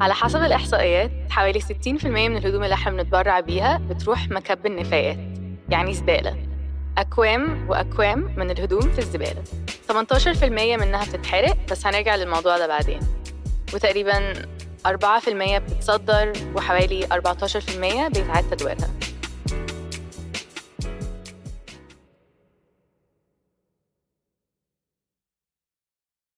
على حسب الإحصائيات حوالي 60% من الهدوم اللي إحنا بنتبرع بيها بتروح مكب النفايات يعني زبالة. أكوام وأكوام من الهدوم في الزبالة. 18% منها بتتحرق بس هنرجع للموضوع ده بعدين. وتقريبا 4% بتتصدر وحوالي 14% بيتعاد تدويرها.